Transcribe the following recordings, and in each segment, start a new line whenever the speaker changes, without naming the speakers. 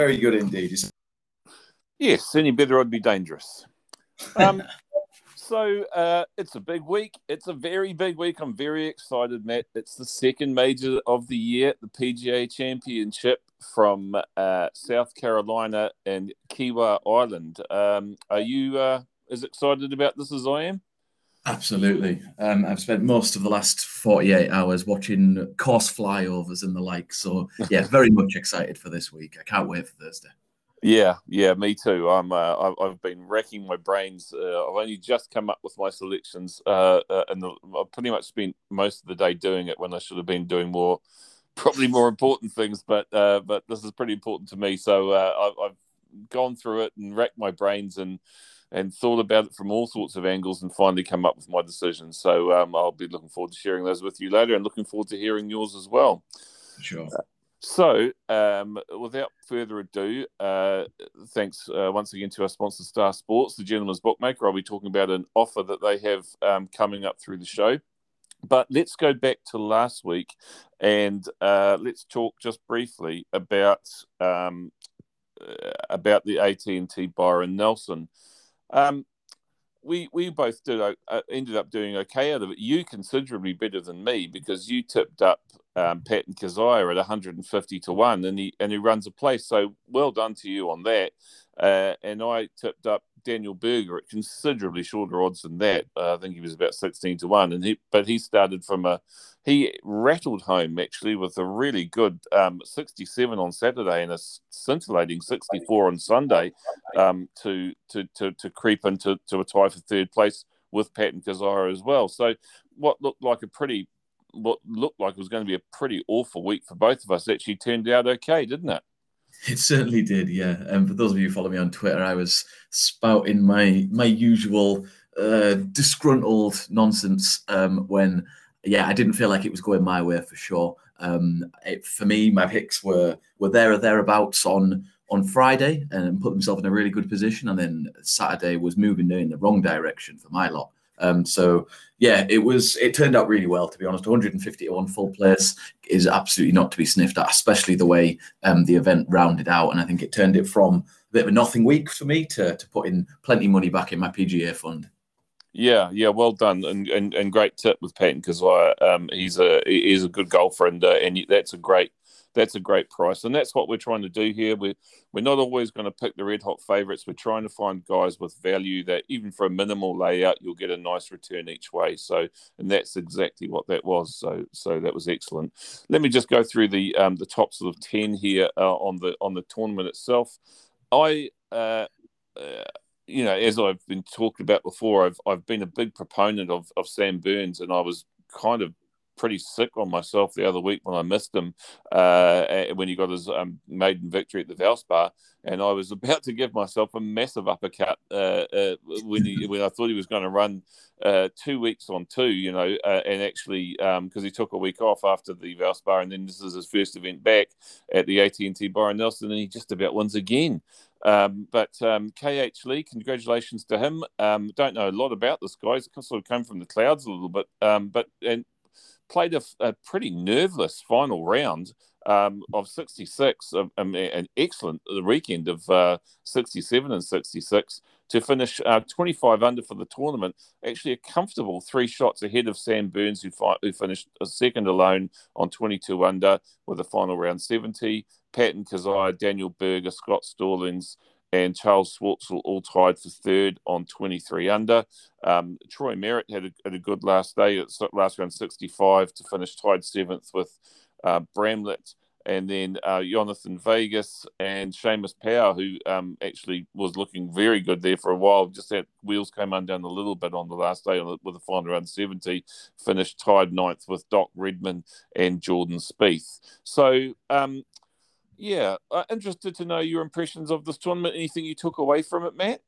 very good indeed.
Yes, any better I'd be dangerous. Um, so uh, it's a big week. It's a very big week. I'm very excited, Matt. It's the second major of the year, the PGA Championship from uh, South Carolina and Kiawah Island. Um, are you uh, as excited about this as I am?
Absolutely. Um, I've spent most of the last 48 hours watching course flyovers and the like. So, yeah, very much excited for this week. I can't wait for Thursday.
Yeah, yeah, me too. I'm. Uh, I've been racking my brains. Uh, I've only just come up with my selections, uh, uh, and the, I've pretty much spent most of the day doing it when I should have been doing more, probably more important things. But uh, but this is pretty important to me, so uh, I've, I've gone through it and racked my brains and and thought about it from all sorts of angles and finally come up with my decision. So um, I'll be looking forward to sharing those with you later and looking forward to hearing yours as well.
Sure.
So, um, without further ado, uh, thanks uh, once again to our sponsor, Star Sports, the Gentleman's Bookmaker. I'll be talking about an offer that they have um, coming up through the show. But let's go back to last week and uh, let's talk just briefly about um, uh, about the AT and T Byron Nelson. Um, we we both did uh, ended up doing okay out of it. You considerably better than me because you tipped up um, and Kizzire at 150 to one, and he and he runs a place. So well done to you on that. Uh, and I tipped up Daniel Berger at considerably shorter odds than that. Uh, I think he was about 16 to one, and he but he started from a he rattled home actually with a really good um, 67 on Saturday and a scintillating 64 on Sunday um, to, to to to creep into to a tie for third place with Patton Kizzire as well. So what looked like a pretty what looked like was going to be a pretty awful week for both of us actually turned out okay, didn't it?
It certainly did, yeah. And for those of you who follow me on Twitter, I was spouting my my usual uh, disgruntled nonsense um, when, yeah, I didn't feel like it was going my way for sure. Um, it, for me, my picks were were there or thereabouts on on Friday and put themselves in a really good position, and then Saturday was moving in the wrong direction for my lot. Um, so yeah, it was. It turned out really well, to be honest. 150 to one full place is absolutely not to be sniffed at, especially the way um, the event rounded out. And I think it turned it from a bit of a nothing week for me to to put in plenty money back in my PGA fund.
Yeah, yeah, well done, and and, and great tip with Patton because um, he's a he's a good golfer, and uh, and that's a great that's a great price. And that's what we're trying to do here. We're, we're not always going to pick the red hot favourites. We're trying to find guys with value that even for a minimal layout, you'll get a nice return each way. So, and that's exactly what that was. So, so that was excellent. Let me just go through the um, the top sort of ten here uh, on the on the tournament itself. I. Uh, uh, you know, as I've been talking about before, I've I've been a big proponent of, of Sam Burns, and I was kind of pretty sick on myself the other week when I missed him uh, when he got his um, maiden victory at the Valspar, and I was about to give myself a massive uppercut uh, uh, when he, when I thought he was going to run uh, two weeks on two, you know, uh, and actually because um, he took a week off after the Valspar, and then this is his first event back at the AT and T Byron Nelson, and he just about wins again. Um, but um, KH Lee, congratulations to him. Um, don't know a lot about this guy. He's sort of come from the clouds a little bit, um, but and played a, a pretty nerveless final round um, of 66, um, an excellent the weekend of uh, 67 and 66 to finish uh, 25 under for the tournament. Actually, a comfortable three shots ahead of Sam Burns, who, fi- who finished a second alone on 22 under with a final round 70. Patton Kizzire, Daniel Berger, Scott Stallings, and Charles Schwartzel all tied for third on 23 under. Um, Troy Merritt had a, had a, good last day, at last round 65 to finish tied seventh with uh, Bramlett. And then uh, Jhonattan Vegas and Seamus Power, who um, actually was looking very good there for a while. Just that wheels came undone a little bit on the last day with a final round 70, finished tied ninth with Doc Redman and Jordan Spieth. So um, yeah, uh, interested to know your impressions of this tournament. Anything you took away from it, Matt?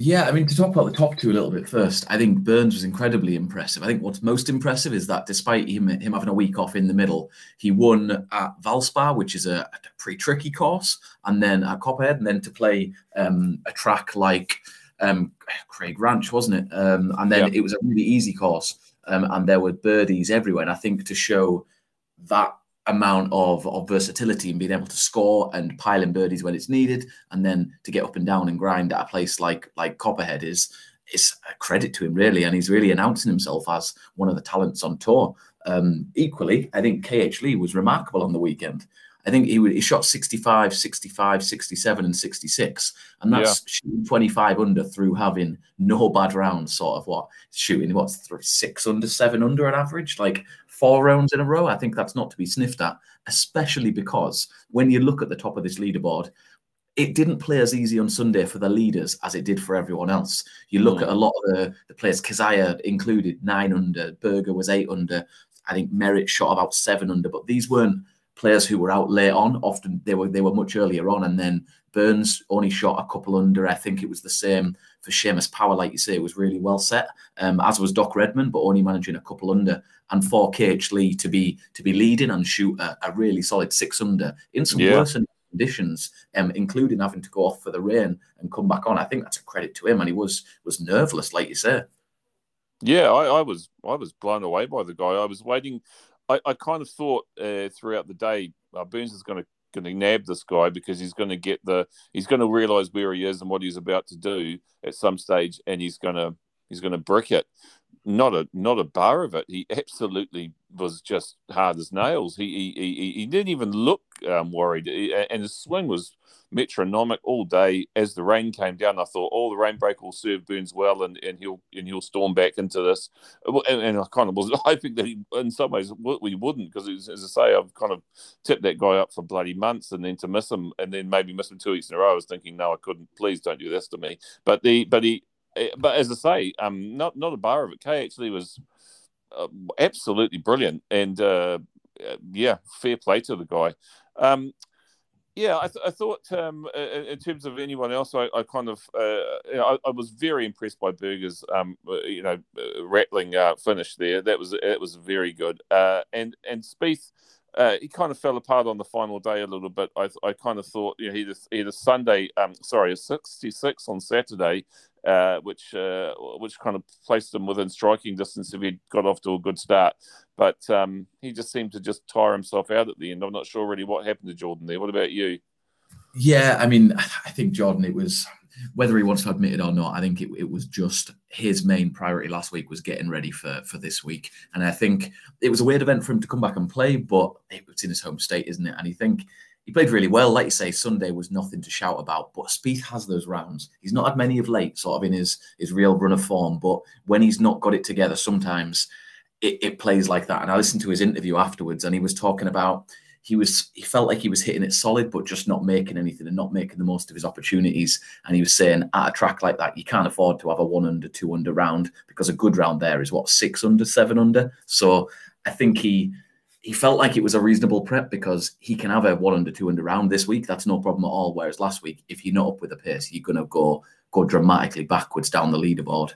Yeah, I mean, to talk about the top two a little bit first, I think Burns was incredibly impressive. I think what's most impressive is that despite him, him having a week off in the middle, he won at Valspar, which is a, a pretty tricky course, and then at Copperhead, and then to play um, a track like um, Craig Ranch, wasn't it? Um, and then yeah. it was a really easy course, um, and there were birdies everywhere. And I think to show that amount of, of versatility and being able to score and pile in birdies when it's needed, and then to get up and down and grind at a place like like Copperhead is is a credit to him really, and he's really announcing himself as one of the talents on tour. Um, equally, I think KH Lee was remarkable on the weekend. I think he, he shot 65, 65, 67, and 66. And that's yeah. shooting 25 under through having no bad rounds, sort of what? Shooting, what, six under, seven under on average? Like four rounds in a row. I think that's not to be sniffed at, especially because when you look at the top of this leaderboard, it didn't play as easy on Sunday for the leaders as it did for everyone else. You look mm. at a lot of the, the players, Kizzire included nine under, Berger was eight under. I think Merritt shot about seven under, but these weren't players who were out late on. Often they were they were much earlier on, and then Burns only shot a couple under. I think it was the same for Seamus Power, like you say, it was really well set. Um, as was Doc Redman, but only managing a couple under. And for KH Lee to be to be leading and shoot a, a really solid six under in some yeah. worse conditions, um, including having to go off for the rain and come back on. I think that's a credit to him, and he was was nerveless, like you say.
Yeah, I, I was I was blown away by the guy. I was waiting I, I kind of thought uh, throughout the day, uh, Burns is going to going to nab this guy because he's going to get the he's going to realize where he is and what he's about to do at some stage, and he's going to he's going to brick it. Not a not a bar of it. He absolutely was just hard as nails. He he he, he didn't even look um, worried, and his swing was metronomic all day. As the rain came down, I thought, "Oh, the rain break will serve Burns well, and, and he'll and he'll storm back into this." And, and I kind of was hoping that he, in some ways, we wouldn't, because as I say, I've kind of tipped that guy up for bloody months, and then to miss him, and then maybe miss him two weeks in a row, I was thinking, "No, I couldn't. Please don't do this to me." But the but he, but as I say, um, not not a bar of it. Kay actually was. Uh, absolutely brilliant, and uh, yeah, fair play to the guy. Um, yeah, I, th- I thought um, in terms of anyone else, I, I kind of uh, you know, I, I, was very impressed by Berger's um, uh, you know uh, rattling uh, finish there. That was that was very good. Uh, and and Spieth, uh, he kind of fell apart on the final day a little bit. I, I kind of thought you know, he had a, he had a Sunday, um, sorry, a 66 on Saturday, uh, which uh, which kind of placed him within striking distance if he got off to a good start. But um, he just seemed to just tire himself out at the end. I'm not sure really what happened to Jordan there. What about you?
Yeah, I mean, I think Jordan, it was whether he wants to admit it or not. I think it, it was just his main priority last week was getting ready for for this week, and I think it was a weird event for him to come back and play, but it was in his home state, isn't it? And he think he played really well. Like you say, Sunday was nothing to shout about, but Spieth has those rounds. He's not had many of late, sort of in his his real run of form. But when he's not got it together, sometimes it, it plays like that. And I listened to his interview afterwards, and he was talking about he was he felt like he was hitting it solid, but just not making anything and not making the most of his opportunities. And he was saying at a track like that, you can't afford to have a one under, two under round because a good round there is what six under, seven under. So I think he he felt like it was a reasonable prep because he can have a one under two under round this week. That's no problem at all. Whereas last week, if you're not up with the pace, you're going to go go dramatically backwards down the leaderboard.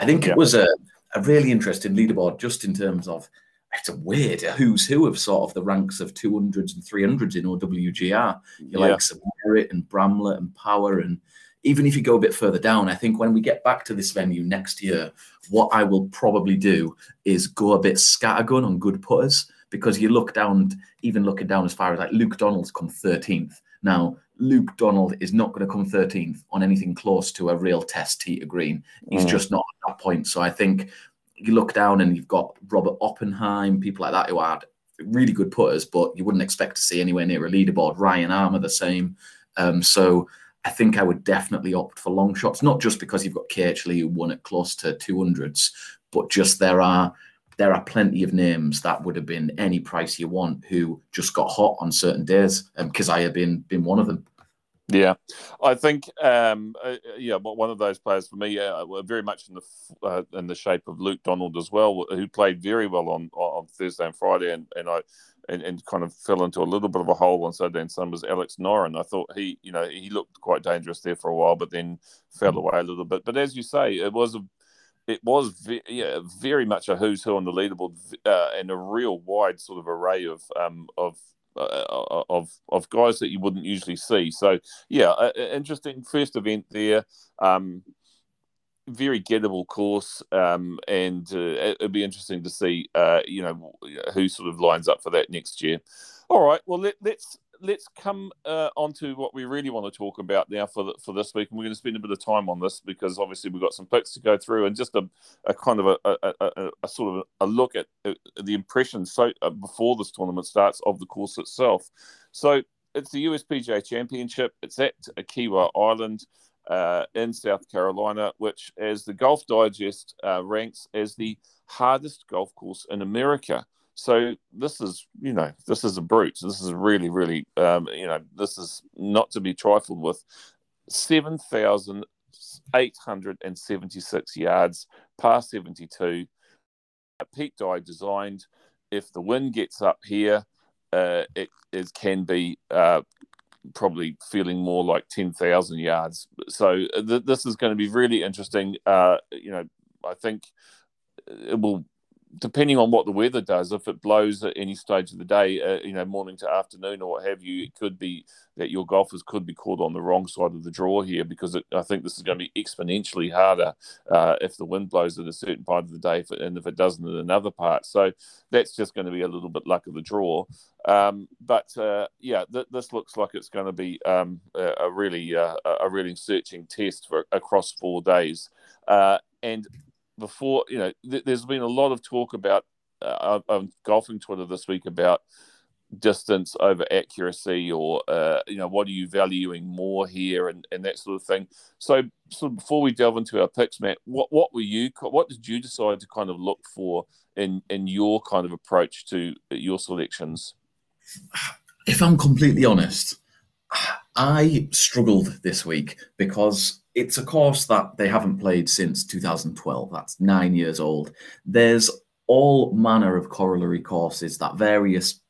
I think yeah. it was a, a really interesting leaderboard just in terms of it's a weird a who's who of sort of the ranks of 200s and 300s in OWGR. You yeah. like some Merritt and Bramlett and Power. And even if you go a bit further down, I think when we get back to this venue next year, what I will probably do is go a bit scattergun on good putters because you look down, even looking down as far as like Luke Donald's come 13th. Now, Luke Donald is not going to come 13th on anything close to a real test tee to green. He's mm. just not at that point. So I think you look down and you've got Robert Oppenheim, people like that who are really good putters, but you wouldn't expect to see anywhere near a leaderboard. Ryan Armour, the same. Um, so I think I would definitely opt for long shots, not just because you've got KH Lee who won it close to 200s, but just there are there are plenty of names that would have been any price you want who just got hot on certain days. Um, because I have been been one of them.
Yeah, I think um, uh, yeah, one of those players for me, uh, very much in the uh, in the shape of Luke Donald as well, who played very well on on Thursday and Friday, and and I and, and kind of fell into a little bit of a hole on Saturday and Sunday was Alex Noren. I thought he, you know, he looked quite dangerous there for a while, but then fell mm. away a little bit. But as you say, it was a it was ve- yeah, very much a who's who on the leaderboard uh, and a real wide sort of array of um, of uh, uh of of guys that you wouldn't usually see. So yeah, uh, interesting first event there. Um, very gettable course, um, and uh, it'll be interesting to see, uh, you know, who sort of lines up for that next year. All right, well let, let's let's come uh, on to what we really want to talk about now for the, for this week, and we're going to spend a bit of time on this because obviously we've got some picks to go through and just a, a kind of a, a, a, sort of a look at uh, the impressions so uh, before this tournament starts of the course itself. So it's the USPGA Championship. It's at Kiawah Island uh, in South Carolina, which, as the Golf Digest uh, ranks as the hardest golf course in America. So this is, you know, this is a brute. This is really, really, um, you know, this is not to be trifled with. Seven thousand eight hundred and seventy-six yards, par seventy-two. Pete Dye designed. If the wind gets up here, uh, it, it can be uh, probably feeling more like 10,000 yards. So th- this is going to be really interesting. Uh, you know, I think it will depending on what the weather does, if it blows at any stage of the day, uh, you know, morning to afternoon or what have you, it could be that your golfers could be caught on the wrong side of the draw here because it, I think this is going to be exponentially harder uh, if the wind blows at a certain part of the day and if it doesn't in another part. So that's just going to be a little bit luck of the draw. Um, but uh, yeah, th- this looks like it's going to be um, a, a, really uh, a really searching test for across four days. Uh, and before, you know, th- there's been a lot of talk about uh, on golfing Twitter this week about distance over accuracy or uh, you know what are you valuing more here and, and that sort of thing. So so before we delve into our picks matt what what were you what did you decide to kind of look for in in your kind of approach to your selections?
If i'm completely honest i struggled this week because it's a course that they haven't played since 2012. That's nine years old. There's all manner of corollary courses that various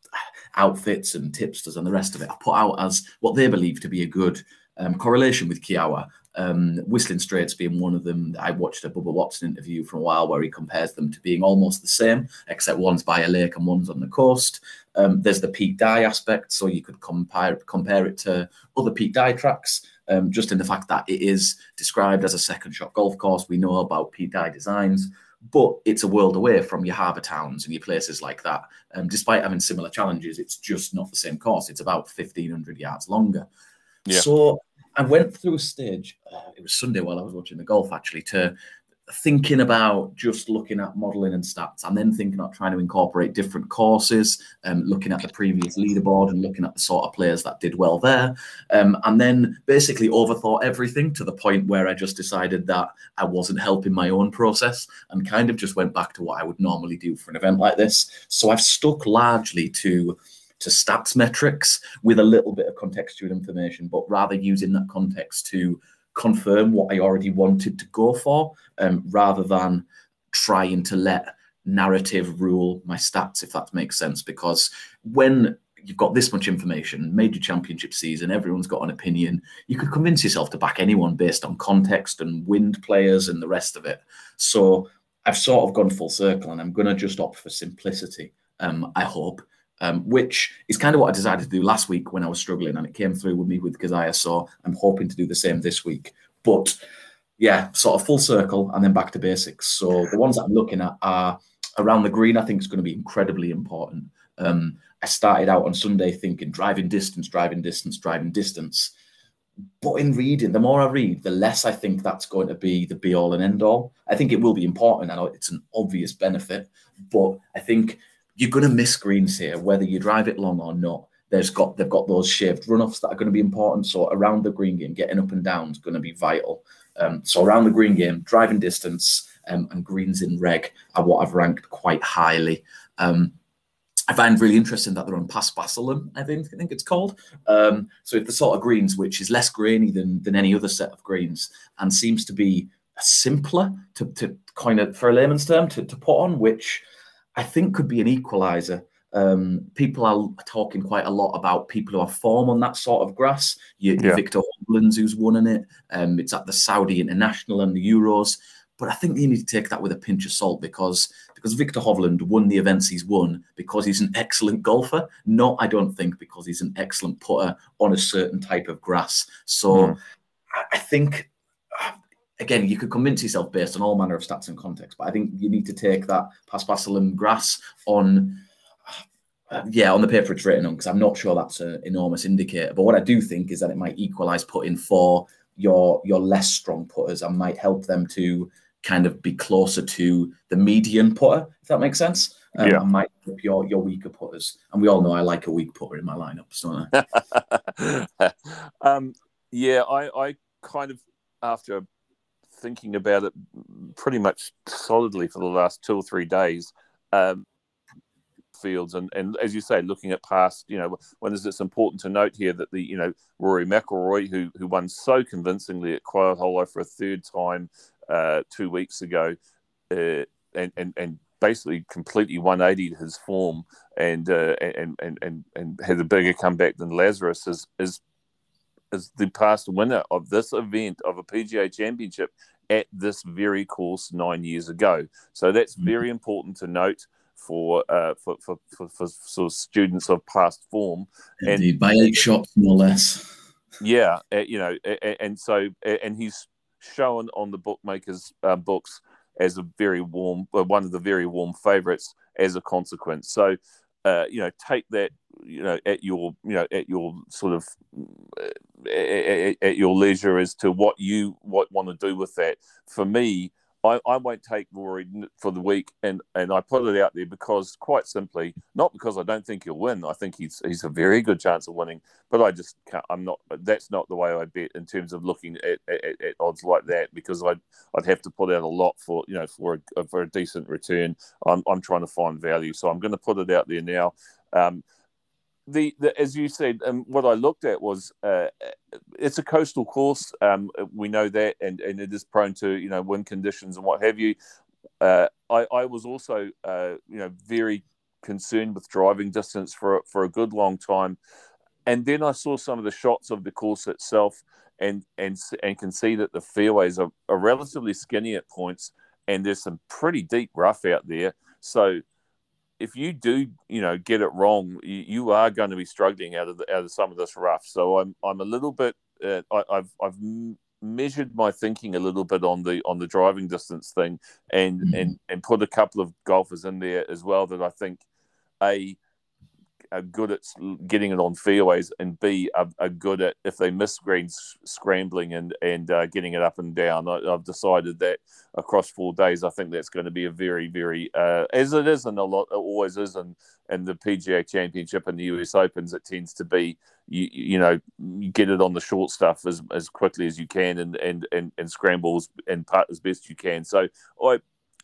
outfits and tipsters and the rest of it are put out as what they believe to be a good um, correlation with Kiawah. Um, Whistling Straits being one of them. I watched a Bubba Watson interview from a while where he compares them to being almost the same, except one's by a lake and one's on the coast. Um, there's the Pete Dye aspect, so you could compare compare it to other Pete Dye tracks um, just in the fact that it is described as a second shot golf course. We know about Pete Dye designs, but it's a world away from your harbour towns and your places like that. Um, despite having similar challenges, it's just not the same course. It's about 1,500 yards longer. Yeah. So I went through a stage, uh, it was Sunday while I was watching the golf actually, to thinking about just looking at modeling and stats and then thinking about trying to incorporate different courses um, looking at the previous leaderboard and looking at the sort of players that did well there. Um, and then basically overthought everything to the point where i just decided that i wasn't helping my own process and kind of just went back to what i would normally do for an event like this. So i've stuck largely to to stats metrics with a little bit of contextual information but rather using that context to confirm what I already wanted to go for, um, rather than trying to let narrative rule my stats, if that makes sense. Because when you've got this much information, major championship season, everyone's got an opinion. You could convince yourself to back anyone based on context and wind players and the rest of it. So I've sort of gone full circle and I'm going to just opt for simplicity, um, I hope um, which is kind of what I decided to do last week when I was struggling, and it came through with me with Kizzire. So I'm hoping to do the same this week. But yeah, sort of full circle and then back to basics. So the ones that I'm looking at are around the green. I think is going to be incredibly important. Um, I started out on Sunday thinking driving distance, driving distance, driving distance. But in reading, the more I read, the less I think that's going to be the be all and end all. I think it will be important. I know it's an obvious benefit, but I think you're going to miss greens here, whether you drive it long or not. There's got they've got those shaved runoffs that are going to be important. So around the green game, getting up and down is going to be vital. Um, so around the green game, driving distance um, and greens in reg are what I've ranked quite highly. Um, I find really interesting that they're on Paspalum, I think, I think it's called. Um, so it's the sort of greens which is less grainy than than any other set of greens and seems to be simpler to, to kind of for a layman's term to, to put on, which I think could be an equaliser. Um, people are talking quite a lot about people who have form on that sort of grass. You, yeah. Viktor Hovland, who's won in it. Um, it's at the Saudi International and the Euros. But I think you need to take that with a pinch of salt because because Viktor Hovland won the events he's won because he's an excellent golfer. Not, I don't think, because he's an excellent putter on a certain type of grass. So mm. I think again, you could convince yourself based on all manner of stats and context, but I think you need to take that Paspalum grass on. Uh, yeah, on the paper it's written on because I'm not sure that's an enormous indicator. But what I do think is that it might equalise putting for your your less strong putters and might help them to kind of be closer to the median putter, if that makes sense. Um, yeah. And might help your your weaker putters. And we all know I like a weak putter in my lineups, don't
I? um, yeah, I, I kind of after thinking about it pretty much solidly for the last two or three days. Um, fields and, and as you say, looking at past, you know, when is it's important to note here that the you know Rory McIlroy, who who won so convincingly at Quail Hollow for a third time uh, two weeks ago, uh, and and and basically completely 180 his form and uh, and and and and had a bigger comeback than Lazarus is is is the past winner of this event of a PGA Championship at this very course nine years ago. So that's mm-hmm. very important to note for uh, for, for, for, for, sort of students of past form.
Indeed, and, by eight shots, more or less.
Yeah, uh, you know, and, and so and he's shown on the bookmakers' uh, books as a very warm, uh, one of the very warm favourites as a consequence. So, uh, you know, take that, you know, at your, you know, at your sort of, uh, at, at your leisure as to what you what want to do with that. For me, I, I won't take Rory for the week, and, and I put it out there because, quite simply, not because I don't think he'll win. I think he's he's a very good chance of winning, but I just can't, I'm not. That's not the way I bet in terms of looking at, at, at odds like that because I'd I'd have to put out a lot for you know for a for a decent return. I'm I'm trying to find value, so I'm going to put it out there now. Um, the, the, as you said, um, what I looked at was uh, it's a coastal course. Um, we know that, and, and it is prone to you know wind conditions and what have you. Uh, I, I was also uh, you know very concerned with driving distance for for a good long time, and then I saw some of the shots of the course itself, and and and can see that the fairways are, are relatively skinny at points, and there's some pretty deep rough out there. So if you do, you know, get it wrong, you, you, are going to be struggling out of the, out of some of this rough. So I'm I'm a little bit uh, I, have I've measured my thinking a little bit on the on the driving distance thing, and mm-hmm. and and put a couple of golfers in there as well that I think a are good at getting it on fairways, and B are, are good at if they miss greens scrambling and and uh, getting it up and down. I, have decided that across four days, I think that's going to be a very very uh, as it is and a lot it always is in in the PGA Championship and the US Opens. It tends to be you you know you get it on the short stuff as as quickly as you can and and and, and scrambles and putt as best you can. So I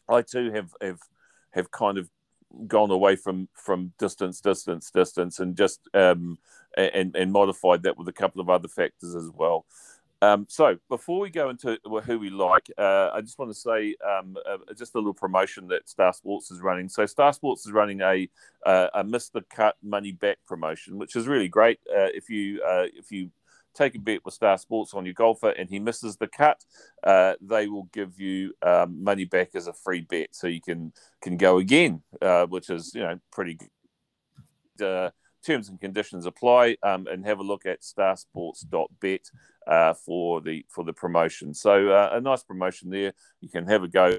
I too have have have kind of gone away from from distance, distance, distance, and just um, and and modified that with a couple of other factors as well. Um, so before we go into who we like, uh, I just want to say um, uh, just a little promotion that Star Sports is running. So Star Sports is running a uh, a Miss the Cut money back promotion, which is really great. Uh, if you uh, if you take a bet with Star Sports on your golfer and he misses the cut, uh, they will give you um, money back as a free bet, so you can can go again, uh, which is you know pretty good. Uh, terms and conditions apply, um, and have a look at starsports.bet uh, for the for the promotion. So uh, a nice promotion there. You can have a go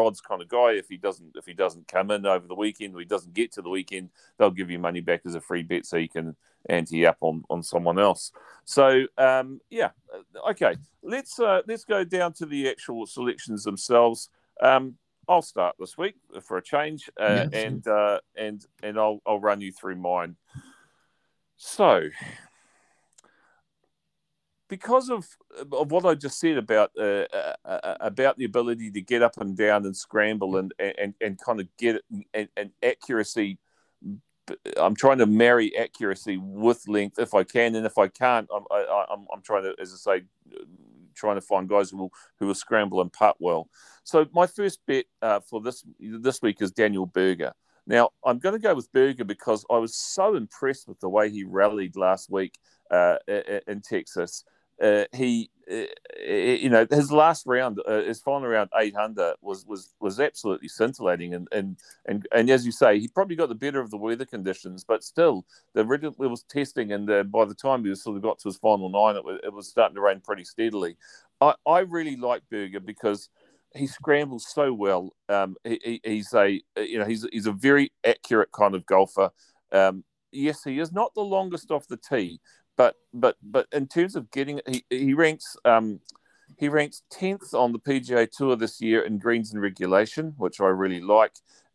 odds kind of guy. If he doesn't, if he doesn't come in over the weekend, or he doesn't get to the weekend, they'll give you money back as a free bet, so you can ante up on on someone else. So um, yeah, uh, okay. Let's uh, let's go down to the actual selections themselves. Um, I'll start this week for a change, uh, yes. and uh, and and I'll I'll run you through mine. So because of of what I just said about uh, uh, uh, about the ability to get up and down and scramble and and, and kind of get it and, and, accuracy. I'm trying to marry accuracy with length if I can, and if I can't, I'm I, I'm, I'm trying to, as I say, trying to find guys who will who will scramble and putt well. So my first bet uh, for this this week is Daniel Berger. Now I'm going to go with Berger because I was so impressed with the way he rallied last week uh, in Texas uh, he, uh, you know, his last round, uh, his final round, eight under, was was was absolutely scintillating, and and and and as you say, he probably got the better of the weather conditions, but still, the it was testing, and uh, by the time he was sort of got to his final nine, it was, it was starting to rain pretty steadily. I, I really like Berger because he scrambles so well. Um, he, he, he's a you know he's he's a very accurate kind of golfer. Um, yes, he is not the longest off the tee, but but but in terms of getting he he ranks um, he ranks tenth on the PGA Tour this year in greens and regulation, which I really like,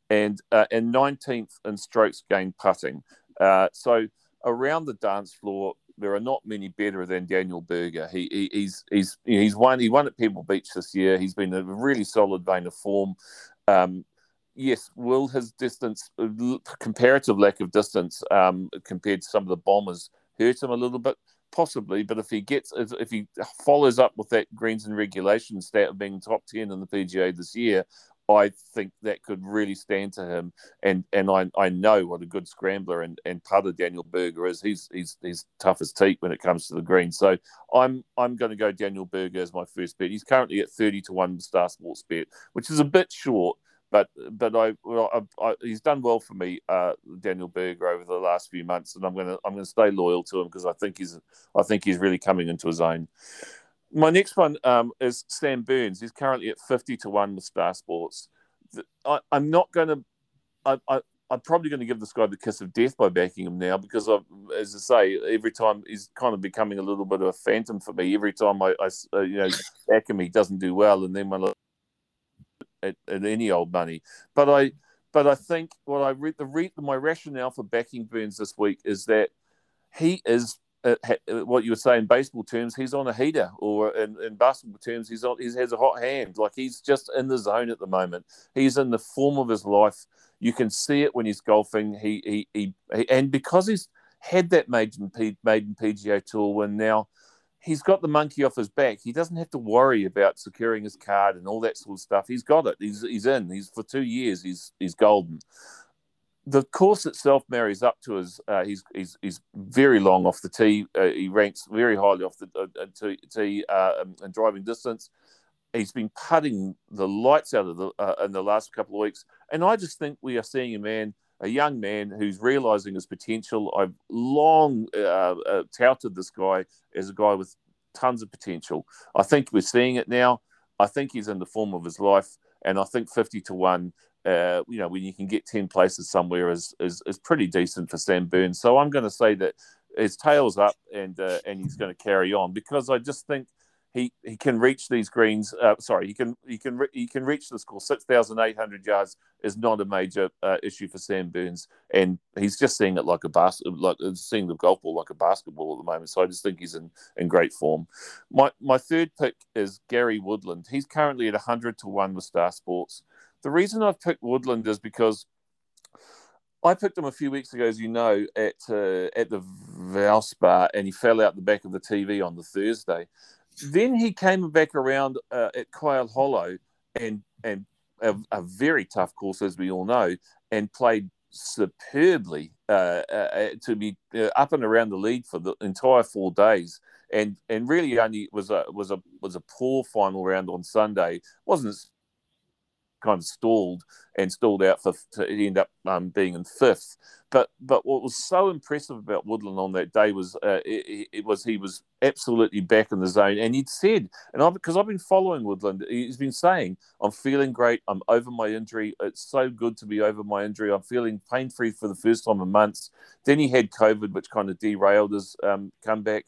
and uh, and nineteenth in strokes gained putting. Uh, so around the dance floor, there are not many better than Daniel Berger. He, he he's he's he's won he won at Pebble Beach this year. He's been a really solid vein of form. Um, yes, will his distance, comparative lack of distance um, compared to some of the bombers, hurt him a little bit? Possibly, but if he gets if he follows up with that greens and regulation stat of being top ten in the PGA this year, I think that could really stand to him. And and I, I know what a good scrambler and, and putter Daniel Berger is. He's he's he's tough as teak when it comes to the green. So I'm I'm going to go Daniel Berger as my first bet. He's currently at thirty to one Star Sports bet, which is a bit short. But but I, well, I, I he's done well for me, uh, Daniel Berger, over the last few months, and I'm gonna I'm gonna stay loyal to him because I think he's I think he's really coming into his own. My next one um, is Sam Burns. He's currently at 50 to 1 with Star Sports. I, am not to, I, I, I'm probably going to give this guy the kiss of death by backing him now because, I, as I say, every time he's kind of becoming a little bit of a phantom for me. Every time I, I uh, you know, back him, he doesn't do well, and then when I at, at any old money. But I, but I think what I read the re, my rationale for backing Burns this week is that he is uh, uh, what you were saying, baseball terms, he's on a heater, or in, in basketball terms, he's on, he has a hot hand. Like he's just in the zone at the moment. He's in the form of his life. You can see it when he's golfing. He he, he, he and because he's had that maiden maiden PGA Tour win now, he's got the monkey off his back. He doesn't have to worry about securing his card and all that sort of stuff. He's got it. He's he's in. He's for two years. He's he's golden the course itself marries up to his. Uh, he's, he's he's very long off the tee. Uh, he ranks very highly off the uh, tee uh, um, and driving distance. He's been putting the lights out of the uh, in the last couple of weeks, and I just think we are seeing a man, a young man who's realizing his potential. I've long uh, uh, touted this guy as a guy with tons of potential. I think we're seeing it now. I think he's in the form of his life, and I think fifty to one uh, you know, when you can get 10 places somewhere is, is, is pretty decent for Sam Burns. So I'm going to say that his tail's up and uh, and he's going to carry on because I just think he he can reach these greens. Uh, sorry, he can he can he can reach the score. Six thousand eight hundred yards is not a major uh, issue for Sam Burns, and he's just seeing it like a basket, like seeing the golf ball like a basketball at the moment. So I just think he's in in great form. My my third pick is Gary Woodland. He's currently at hundred to one with Star Sports. The reason I've picked Woodland is because I picked him a few weeks ago, as you know, at uh, at the Valspar, and he fell out the back of the TV on the Thursday. Then he came back around uh, at Quail Hollow, and and a, a, very tough course, as we all know, and played superbly uh, uh, uh to be uh, up and around the lead for the entire four days. And and really only was a was a was a poor final round on Sunday. wasn't kind of stalled and stalled out for to end up um, being in fifth. But but what was so impressive about Woodland on that day was uh, it, it, was he was absolutely back in the zone, and he'd said, and I because I've been following Woodland, he's been saying, "I'm feeling great. I'm over my injury. It's so good to be over my injury. I'm feeling pain free for the first time in months." Then he had COVID, which kind of derailed his um, comeback.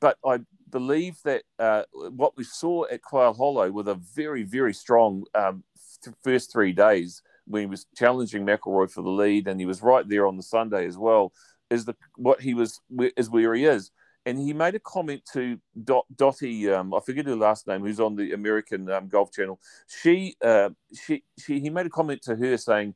But I believe that uh, what we saw at Quail Hollow with a very, very strong um, first three days when he was challenging McIlroy for the lead, and he was right there on the Sunday as well. Is the what he was is where he is, and he made a comment to Dot, Dottie, um, I forget her last name, who's on the American um, Golf Channel. She, uh, she, she, he made a comment to her saying,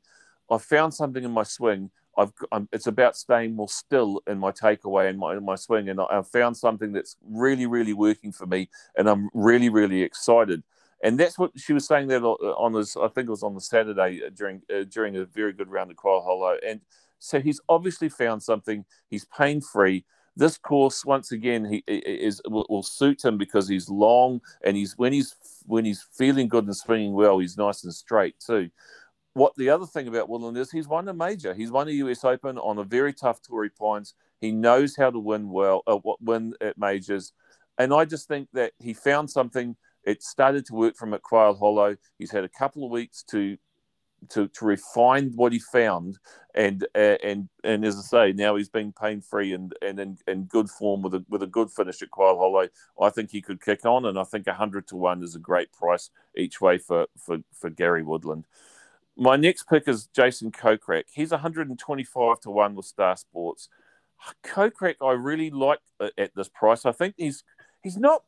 "I found something in my swing. I've, I'm, it's about staying more still in my takeaway and my in my swing, and I, I've found something that's really, really working for me, and I'm really, really excited." And that's what she was saying that on this. I think it was on the Saturday uh, during uh, during a very good round of Quail Hollow, and so he's obviously found something. He's pain free. This course, once again, he is will, will, suit him because he's long and he's when he's when he's feeling good and swinging well, he's nice and straight too. What the other thing about Woodland is he's won a major. He's won a US Open on a very tough Torrey Pines. He knows how to win well, uh, win at majors. and I just think that he found something. It started to work from at Quail Hollow. He's had a couple of weeks to to, to refine what he found, and uh, and and as I say, now he's being pain free and and in, good form with a with a good finish at Quail Hollow. I think he could kick on, and I think hundred to one is a great price each way for for for Gary Woodland. My next pick is Jason Kokrak. He's 125 to one with Star Sports. Kokrak, I really like at this price. I think he's he's not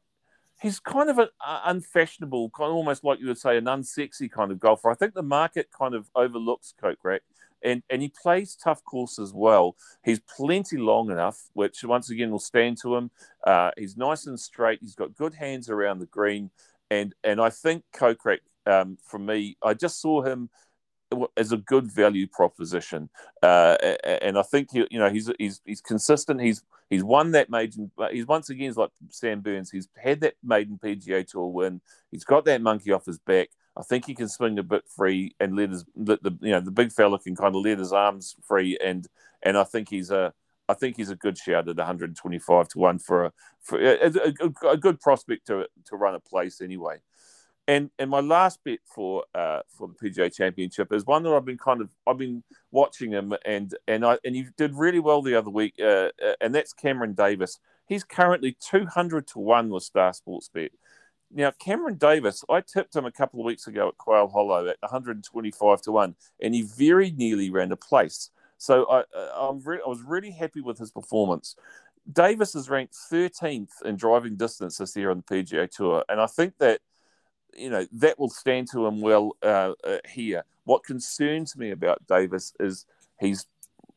he's kind of an unfashionable, kind of almost like you would say, an unsexy kind of golfer. I think the market kind of overlooks Kokrak, and and he plays tough courses well. He's plenty long enough, which once again will stand to him. Uh, he's nice and straight. He's got good hands around the green, and and I think Kokrak, um, for me, I just saw him as a good value proposition, uh, and I think he, you know he's he's he's consistent. He's he's won that maiden. He's once again like Sam Burns. He's had that maiden PGA Tour win. He's got that monkey off his back. I think he can swing a bit free and let his the, you know the big fella can kind of let his arms free and and I think he's a I think he's a good shout at 125 to one for a for a, a, a good prospect to to run a place anyway. And and my last bit for uh, for the PGA Championship is one that I've been kind of I've been watching him and and I and he did really well the other week, uh, uh, and that's Cameron Davis. He's currently two hundred to one with Star Sports Bet. Now, Cameron Davis, I tipped him a couple of weeks ago at Quail Hollow at 125 to 1, and he very nearly ran a place. So I, uh, I'm re- I was really happy with his performance. Davis is ranked 13th in driving distance this year on the PGA Tour, and I think that you know that will stand to him well uh, uh, here. What concerns me about Davis is he's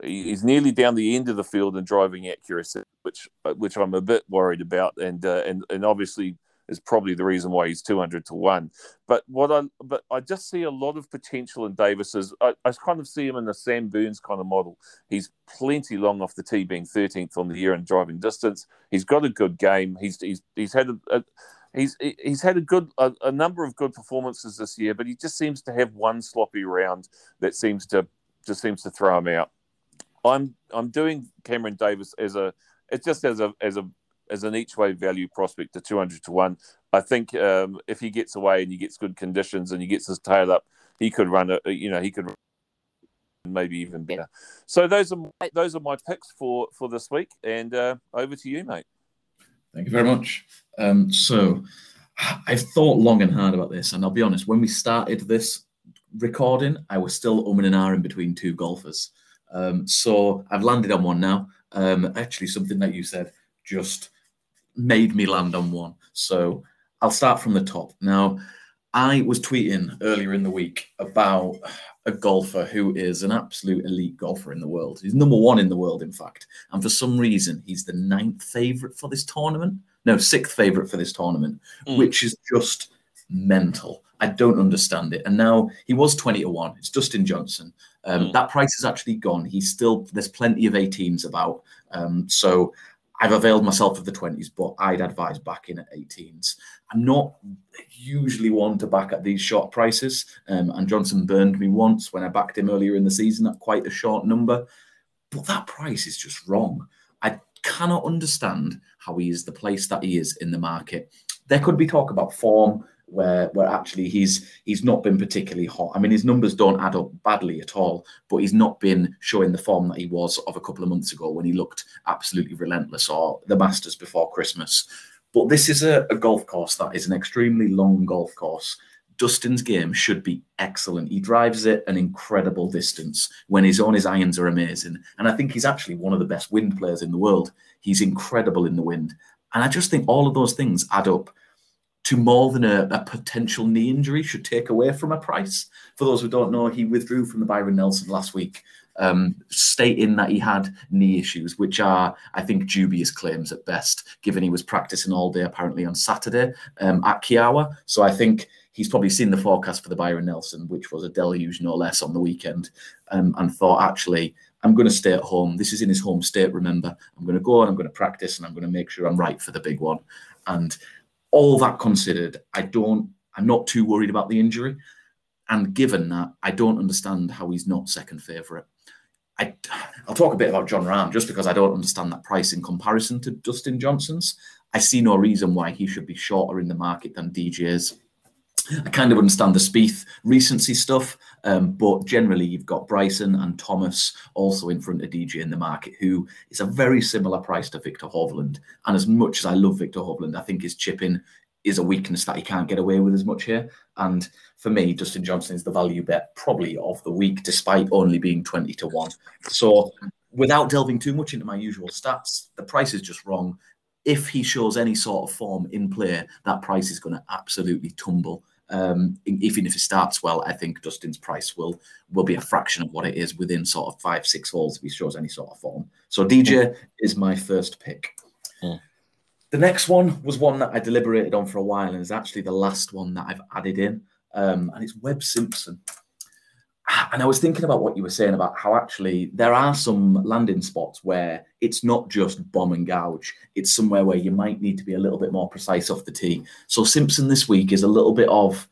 he's nearly down the end of the field in driving accuracy, which uh, which I'm a bit worried about, and uh, and and obviously is probably the reason why he's 200 to one. But what I but I just see a lot of potential in Davis. Is I, I kind of see him in the Sam Burns kind of model. He's plenty long off the tee, being 13th on the year in driving distance. He's got a good game. He's he's he's had a, a he's he's had a good a, a, number of good performances this year, but he just seems to have one sloppy round that seems to just seems to throw him out. I'm I'm doing Cameron Davis as a it's just as a as a as an each way value prospect to 200 to 1. I think um, if he gets away and he gets good conditions and he gets his tail up, he could run a you know he could maybe even better. So those are my, those are my picks for for this week, and uh, over to you, mate.
Thank you very much. Um, so I've thought long and hard about this, and I'll be honest, when we started this recording, I was still umming and ahhing between two golfers. Um, so I've landed on one now. Um, actually, something that you said just made me land on one. So I'll start from the top. Now, I was tweeting earlier in the week about a golfer who is an absolute elite golfer in the world. He's number one in the world, in fact. And for some reason, he's the ninth favorite for this tournament. No, sixth favorite for this tournament, mm. which is just mental. I don't understand it. And now he was 20 to 1. It's Dustin Johnson. Um, mm. That price is actually gone. He's still, there's plenty of 18s about. Um, so I've availed myself of the 20s, but I'd advise backing at 18s. I'm not usually one to back at these short prices. Um, and Johnson burned me once when I backed him earlier in the season at quite a short number. But that price is just wrong. I cannot understand how he is the place that he is in the market. There could be talk about form where where actually he's he's not been particularly hot. I mean, his numbers don't add up badly at all, but he's not been showing the form that he was of a couple of months ago when he looked absolutely relentless, or the Masters before Christmas. But this is a, a golf course that is an extremely long golf course. Dustin's game should be excellent. He drives it an incredible distance when he's on his irons are amazing. And I think he's actually one of the best wind players in the world. He's incredible in the wind. And I just think all of those things add up to more than a, a, potential knee injury should take away from a price. For those who don't know, he withdrew from the Byron Nelson last week, um, stating that he had knee issues, which are, I think, dubious claims at best, given he was practicing all day apparently on Saturday um, at Kiawah. So I think he's probably seen the forecast for the Byron Nelson, which was a deluge no less on the weekend, um, and thought, actually, I'm going to stay at home. This is in his home state, remember. I'm going to go and I'm going to practice and I'm going to make sure I'm right for the big one. And all that considered, I don't, I'm not too worried about the injury. And given that, I don't understand how he's not second favourite. I, I'll talk a bit about Jon Rahm just because I don't understand that price in comparison to Dustin Johnson's. I see no reason why he should be shorter in the market than DJ's. I kind of understand the Spieth recency stuff, um, but generally you've got Bryson and Thomas also in front of DJ in the market, who is a very similar price to Viktor Hovland. And as much as I love Viktor Hovland, I think his chipping is a weakness that he can't get away with as much here. And for me, Dustin Johnson is the value bet probably of the week, despite only being 20 to 1. So without delving too much into my usual stats, the price is just wrong. If he shows any sort of form in play, that price is going to absolutely tumble. Um, even if it starts well, I think Dustin's price will will be a fraction of what it is within sort of five, six holes if he shows any sort of form. So DJ mm. is my first pick. Mm. The next one was one that I deliberated on for a while and is actually the last one that I've added in, um, and it's Webb Simpson. And I was thinking about what you were saying about how actually there are some landing spots where it's not just bomb and gouge. It's somewhere where you might need to be a little bit more precise off the tee. So Simpson this week is a little bit of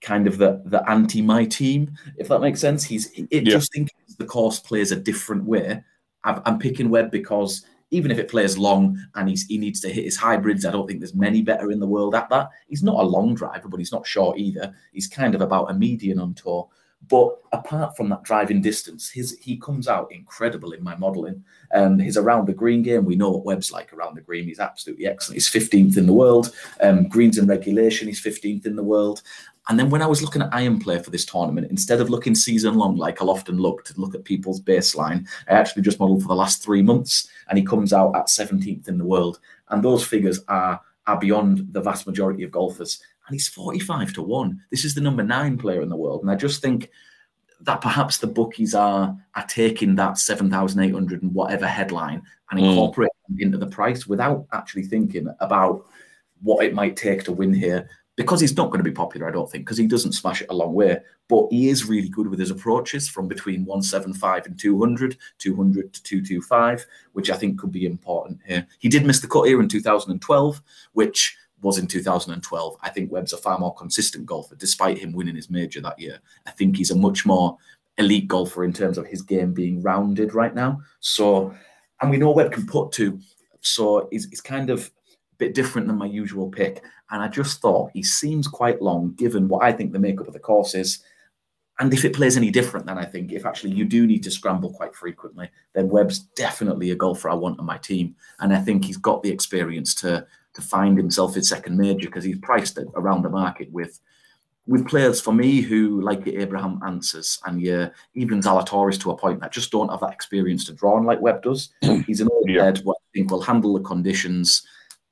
kind of the the anti my team, if that makes sense. He's it yeah. just thinks the course plays a different way. I'm picking Webb because even if it plays long and he's, he needs to hit his hybrids, I don't think there's many better in the world at that. He's not a long driver, but he's not short either. He's kind of about a median on tour. But apart from that driving distance, his he comes out incredible in my modelling. Um, his around the green game, we know what Webb's like around the green. He's absolutely excellent. He's 15th in the world. Um, greens and regulation, he's 15th in the world. And then when I was looking at iron play for this tournament, instead of looking season long like I'll often look to look at people's baseline, I actually just modelled for the last three months, and he comes out at 17th in the world. And those figures are are beyond the vast majority of golfers. And he's 45 to 1. This is the number nine player in the world. And I just think that perhaps the bookies are are taking that 7,800 and whatever headline and mm. incorporating into the price without actually thinking about what it might take to win here because he's not going to be popular, I don't think, because he doesn't smash it a long way. But he is really good with his approaches from between 175 and 200, 200 to 225, which I think could be important here. He did miss the cut here in 2012, which was in 2012. I think Webb's a far more consistent golfer, despite him winning his major that year. I think he's a much more elite golfer in terms of his game being rounded right now. So, and we know Webb can put to. So he's, he's kind of a bit different than my usual pick. And I just thought he seems quite long, given what I think the makeup of the course is. And if it plays any different, then I think if actually you do need to scramble quite frequently, then Webb's definitely a golfer I want on my team. And I think he's got the experience to to find himself his second major because he's priced it around the market with with players for me who like Abraham Ancers and yeah, even Zalatoris to a point that just don't have that experience to draw on like Webb does. He's an old yeah. head, what I think will handle the conditions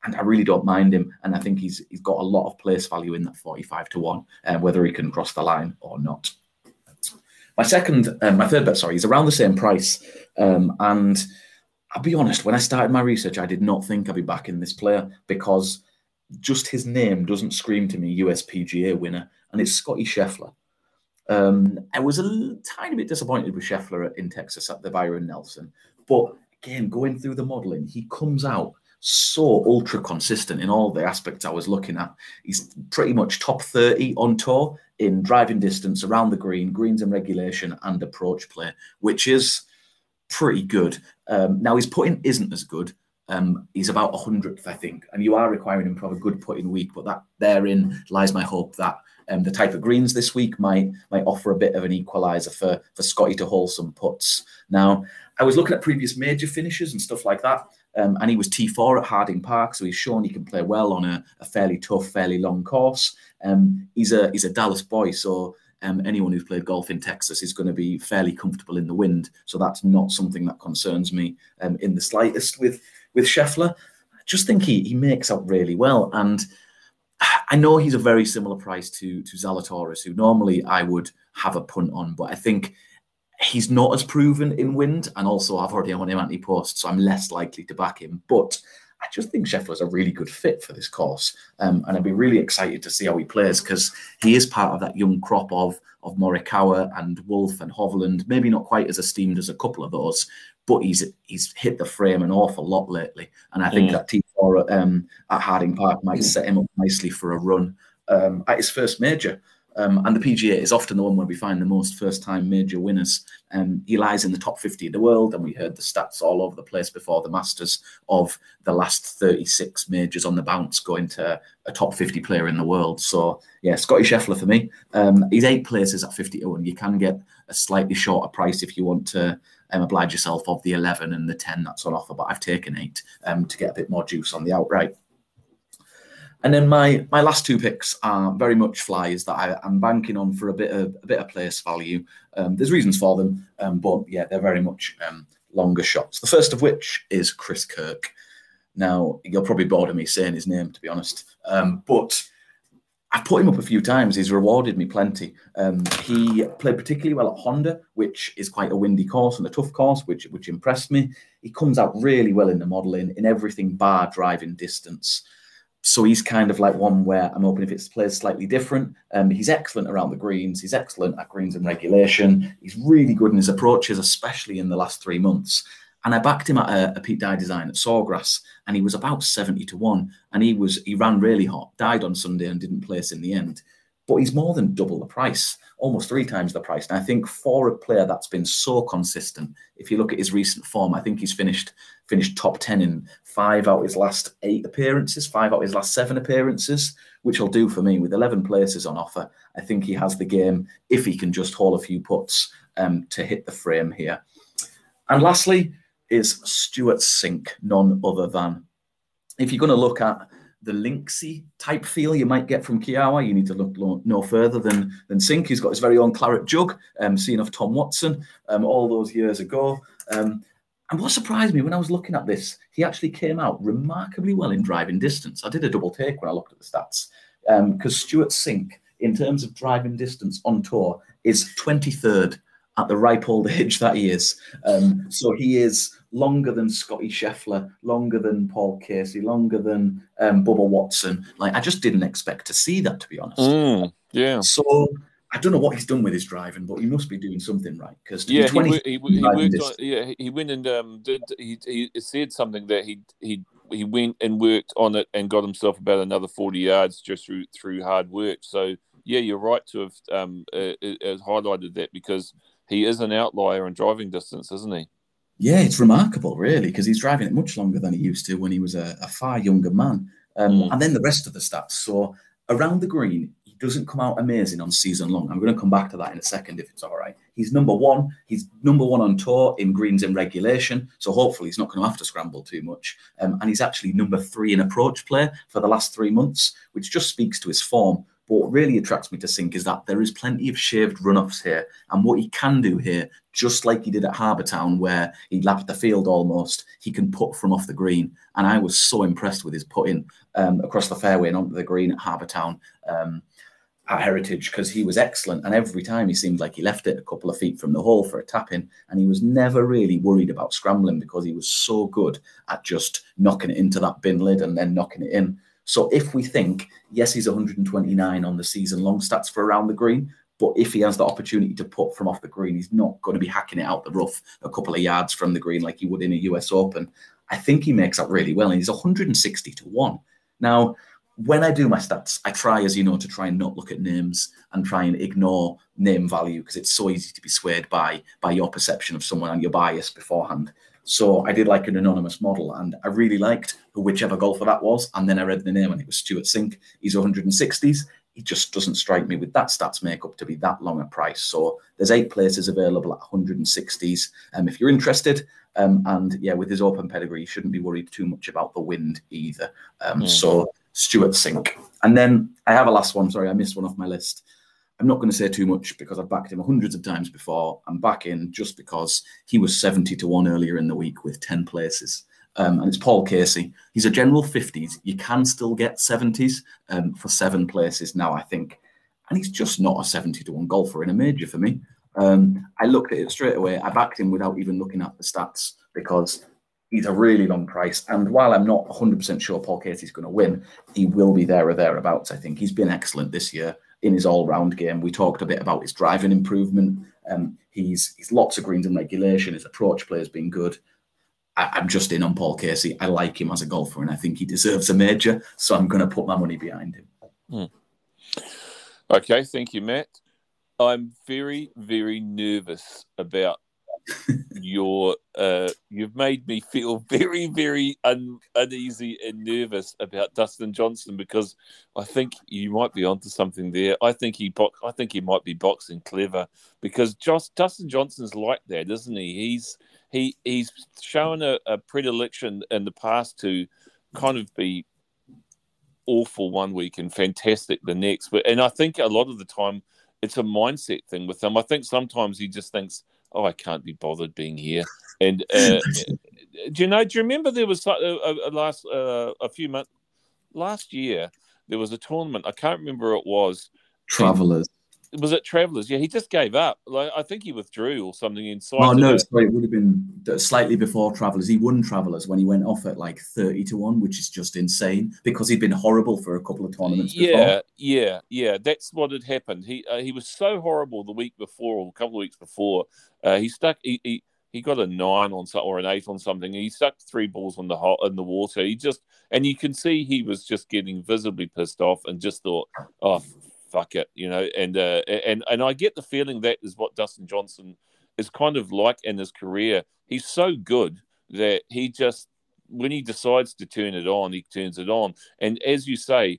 and I really don't mind him. And I think he's he's got a lot of place value in that 45 to 1, uh, whether he can cross the line or not. My second, um, my third bet, sorry, is around the same price. Um, and I'll be honest, when I started my research, I did not think I'd be backing this player because just his name doesn't scream to me USPGA winner, and it's Scotty Scheffler. Um, I was a tiny bit disappointed with Scheffler in Texas at the Byron Nelson, but again, going through the modelling, he comes out so ultra consistent in all the aspects I was looking at. He's pretty much top 30 on tour in driving distance around the green, greens and regulation, and approach play, which is pretty good. Um, now, his putting isn't as good. Um, he's about hundredth, I think, and you are requiring him to have a good putting week. But that therein lies my hope that um, the type of greens this week might might offer a bit of an equaliser for for Scotty to hold some puts. Now, I was looking at previous major finishes and stuff like that, um, and he was T4 at Harding Park, so he's shown he can play well on a, a fairly tough, fairly long course. Um, he's a he's a Dallas boy, so um, anyone who's played golf in Texas is going to be fairly comfortable in the wind. So that's not something that concerns me um, in the slightest with with Scheffler. I just think he he makes up really well, and I know he's a very similar price to to Zalatoris, who normally I would have a punt on, but I think he's not as proven in wind, and also I've already on him anti post, so I'm less likely to back him. But I just think Scheffler's a really good fit for this course, um, and I'd be really excited to see how he plays because he is part of that young crop of of Morikawa and Wolff and Hovland. Maybe not quite as esteemed as a couple of those, but he's he's hit the frame an awful lot lately, and I think mm. that T4 um, at Harding Park might set him up nicely for a run um, at his first major. Um, and the PGA is often the one where we find the most first-time major winners. Um, he lies in the top 50 in the world, and we heard the stats all over the place before the Masters of the last 36 majors on the bounce going to a top 50 player in the world. So yeah, Scotty Scheffler for me. Um, he's eight places at 52, and you can get a slightly shorter price if you want to um, oblige yourself of the 11 and the 10 that's on offer. But I've taken eight um, to get a bit more juice on the outright. And then my my last two picks are very much flies that I, am banking on for a bit of a bit of place value. Um, there's reasons for them, um, but yeah, they're very much um, longer shots. The first of which is Chris Kirk. Now you're probably bored of me saying his name, to be honest, um, but I've put him up a few times. He's rewarded me plenty. Um, he played particularly well at Honda, which is quite a windy course and a tough course, which which impressed me. He comes out really well in the modelling in everything bar driving distance so he's kind of like one where I'm hoping if it's plays slightly different. Um, he's excellent around the greens. He's excellent at greens and regulation. He's really good in his approaches, especially in the last three months. And I backed him at a, a Pete Dye design at Sawgrass, and he was about 70 to 1. And he was he ran really hot, died on Sunday and didn't place in the end. But he's more than double the price, almost three times the price. And I think for a player that's been so consistent, if you look at his recent form, I think he's finished finished top 10 in five out of his last eight appearances, five out of his last seven appearances, which will do for me with 11 places on offer. I think he has the game if he can just haul a few puts um, to hit the frame here. And lastly is Stewart Cink, none other than. If you're going to look at the Linksy type feel you might get from Kiawah, you need to look no further than than Cink. He's got his very own claret jug, um, seen of Tom Watson um, all those years ago. Um, and what surprised me when I was looking at this, he actually came out remarkably well in driving distance. I did a double take when I looked at the stats because um, Stewart Cink, in terms of driving distance on tour, is 23rd at the ripe old age that he is. Um, so he is longer than Scotty Scheffler, longer than Paul Casey, longer than um, Bubba Watson. Like I just didn't expect to see that, to be honest.
Mm, yeah.
So I don't know what he's done with his driving, but he must be doing something right. Because
yeah, he, he, he, worked on, yeah, he went and um, did he, he said something that he he he went and worked on it and got himself about another forty yards just through through hard work. So yeah, you're right to have um, uh, uh, highlighted that because he is an outlier in driving distance, isn't he?
Yeah, it's remarkable, really, because he's driving it much longer than he used to when he was a, a far younger man. Um, mm. And then the rest of the stats. So around the green, he doesn't come out amazing on season long. I'm going to come back to that in a second if it's all right. He's number one. He's number one on tour in greens in regulation. So hopefully he's not going to have to scramble too much. Um, and he's actually number three in approach play for the last three months, which just speaks to his form. But what really attracts me to Cink is that there is plenty of shaved runoffs here. And what he can do here, just like he did at Harbour Town, where he lapped the field almost, he can put from off the green. And I was so impressed with his putting um, across the fairway and onto the green at Harbour Town. Um, at Heritage because he was excellent. And every time he seemed like he left it a couple of feet from the hole for a tap in. And he was never really worried about scrambling because he was so good at just knocking it into that bin lid and then knocking it in. So if we think, yes, he's 129 on the season long stats for around the green, but if he has the opportunity to put from off the green, he's not going to be hacking it out the rough a couple of yards from the green like he would in a US Open. I think he makes that really well. And he's 160 to 1. Now, when I do my stats, I try, as you know, to try and not look at names and try and ignore name value because it's so easy to be swayed by by your perception of someone and your bias beforehand. So I did like an anonymous model, and I really liked whichever golfer that was. And then I read the name, and it was Stewart Cink. He's 160s. He just doesn't strike me with that stats makeup to be that long a price. So there's eight places available at 160s. Um, if you're interested, um, and yeah, with his open pedigree, you shouldn't be worried too much about the wind either. Um, mm. So Stewart Cink. And then I have a last one. Sorry, I missed one off my list. I'm not going to say too much because I've backed him hundreds of times before. I'm back in just because he was 70 to 1 earlier in the week with 10 places. Um, and it's Paul Casey. He's a general 50s. You can still get 70s um, for seven places now, I think. And he's just not a 70 to 1 golfer in a major for me. Um, I looked at it straight away. I backed him without even looking at the stats because he's a really long price. And while I'm not 100% sure Paul Casey's going to win, he will be there or thereabouts. I think he's been excellent this year in his all-round game. We talked a bit about his driving improvement. Um, he's he's lots of greens in regulation. His approach play has been good. I, am just in on Paul Casey. I like him as a golfer, and I think he deserves a major. So I'm going to put my money behind him.
Hmm. Okay, thank you, Matt. I'm very, very nervous about your. Uh, you've made me feel very, very un, uneasy and nervous about Dustin Johnson because I think you might be onto something there. I think he box. I think he might be boxing clever because Josh, Dustin Johnson's like that, isn't he? He's he he's shown a, a predilection in the past to kind of be awful one week and fantastic the next. But and I think a lot of the time it's a mindset thing with him. I think sometimes he just thinks, "Oh, I can't be bothered being here." And uh, do you know? Do you remember there was a, a, a last uh, a few months last year there was a tournament. I can't remember it was.
Travelers
was it Travelers? Yeah, he just gave up. Like I think he withdrew or something inside.
Oh no, sorry, it would have been slightly before Travelers. He won Travelers when he went off at like thirty to one, which is just insane because he'd been horrible for a couple of tournaments.
Yeah,
before.
yeah, yeah. That's what had happened. He uh, he was so horrible the week before or a couple of weeks before. Uh, he stuck. He, he he got a nine on something or an eight on something. He stuck three balls on the hot in the water. He just and you can see he was just getting visibly pissed off and just thought, oh fuck it, you know. And uh, and and I get the feeling that is what Dustin Johnson is kind of like in his career. He's so good that he just when he decides to turn it on, he turns it on. And as you say,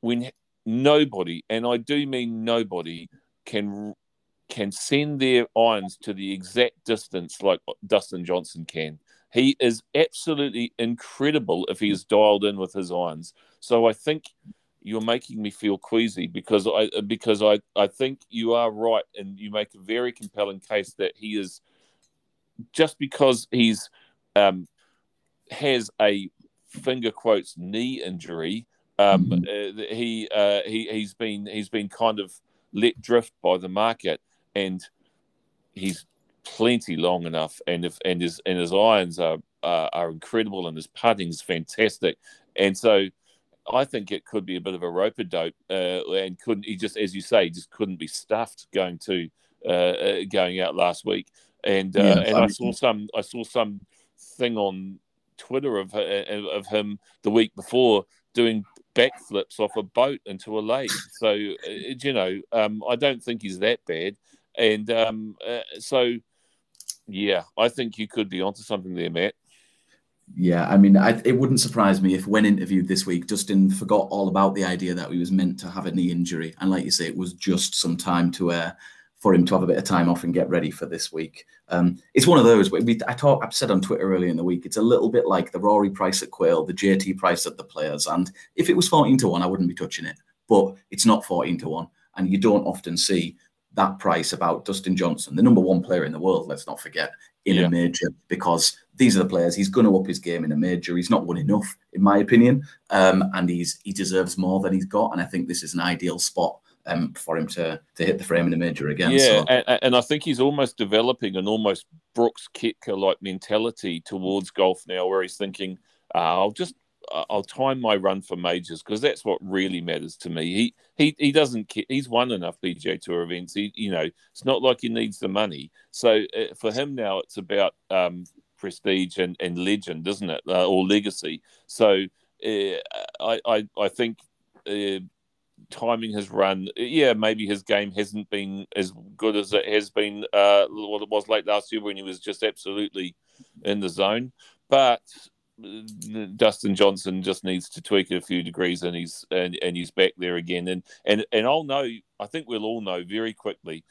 when nobody, and I do mean nobody, can can send their irons to the exact distance like Dustin Johnson can. He is absolutely incredible if he is dialed in with his irons. So I think you're making me feel queasy because I because I, I think you are right and you make a very compelling case that he is just because he's um, has a finger quotes knee injury um, mm-hmm. uh, he uh, he he's been he's been kind of let drift by the market and he's plenty long enough and if and his and his irons are uh, are incredible and his putting's fantastic and so I think it could be a bit of a rope a dope, uh, and couldn't he just, as you say, just couldn't be stuffed going to uh, uh going out last week. And uh, yeah, and I saw some I saw some thing on Twitter of uh, of him the week before doing backflips off a boat into a lake. So you know, um, I don't think he's that bad. And um, so, yeah, I think you could be onto something there, Matt.
Yeah, I mean, I, it wouldn't surprise me if, when interviewed this week, Dustin forgot all about the idea that he was meant to have a knee injury, and like you say, it was just some time to uh, for him to have a bit of time off and get ready for this week. Um, it's one of those. We, I talk, I've said on Twitter earlier in the week. It's a little bit like the Rory price at Quail, the JT price at the players, and if it was fourteen to one, I wouldn't be touching it. But it's not fourteen to one, and you don't often see that price about Dustin Johnson, the number one player in the world. Let's not forget in yeah. a major because these are the players. He's going to up his game in a major. He's not won enough, in my opinion, um, and he's he deserves more than he's got. And I think this is an ideal spot um, for him to to hit the frame in a major again.
Yeah, so. and, and, I think he's almost developing an almost Brooks Koepka like mentality towards golf now, where he's thinking, uh, "I'll just I'll time my run for majors because that's what really matters to me. He he he doesn't he's won enough PGA Tour events. He you know it's not like he needs the money. So uh, for him now, it's about um, prestige and, and legend, isn't it, uh, or legacy? So uh, I, I I think. Uh, timing his run, yeah, maybe his game hasn't been as good as it has been uh, what it was late last year when he was just absolutely in the zone. But Dustin Johnson just needs to tweak it a few degrees, and he's and, and he's back there again. And and and I'll know. I think we'll all know very quickly.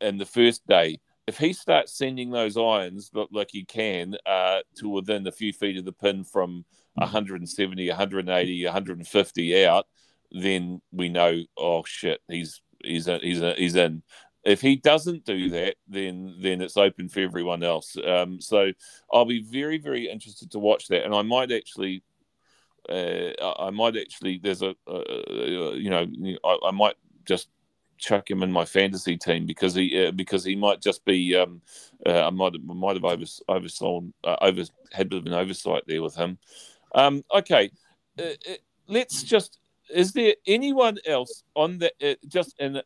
In the first day, if he starts sending those irons like he can uh, to within a few feet of the pin from 170, 180, 150 out, then we know. Oh shit, he's he's a, he's a, he's in if he doesn't do that, then then it's open for everyone else. Um, so I'll be very very interested to watch that, and I might actually. Uh, I might actually. There's a, uh, you know, I, I, might just chuck him in my fantasy team because he uh, because he might just be. Um, uh, I might might have over oversold uh, over had a bit of an oversight there with him. Um, okay, uh, let's just. Is there anyone else on the just in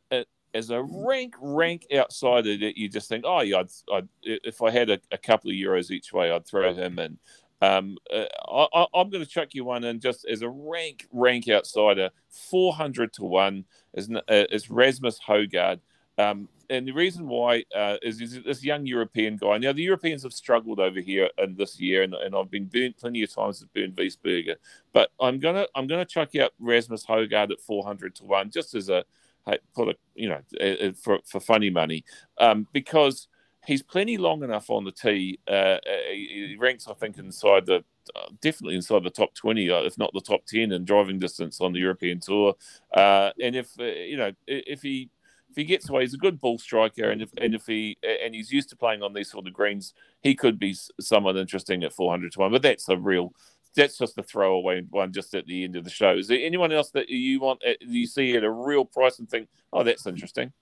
as a rank rank outsider that you just think, oh yeah, I'd, I'd, if I had a, a, couple of euros each way, I'd throw him in. Um, uh, I, am going to chuck you one in just as a rank rank outsider. Four hundred to one is uh, is Rasmus Højgaard. Um, and the reason why uh, is, is, this young European guy. Now the Europeans have struggled over here in this year, and, and I've been burnt plenty of times at Bernd Wiesberger. But I'm gonna I'm gonna chuck out Rasmus Højgaard at 400 to one, just as a put a you know for for funny money, um, because he's plenty long enough on the tee. Uh, uh he ranks, I think, inside the uh, definitely inside the top 20, uh, if not the top 10 in driving distance on the European Tour. Uh, and if, uh, you know, if he if he gets away, he's a good ball striker, and if and if he and he's used to playing on these sort of greens, he could be someone interesting at 400 to one. But that's a real, that's just a throwaway one just at the end of the show. Is there anyone else that you want, you see at a real price and think, oh, that's interesting?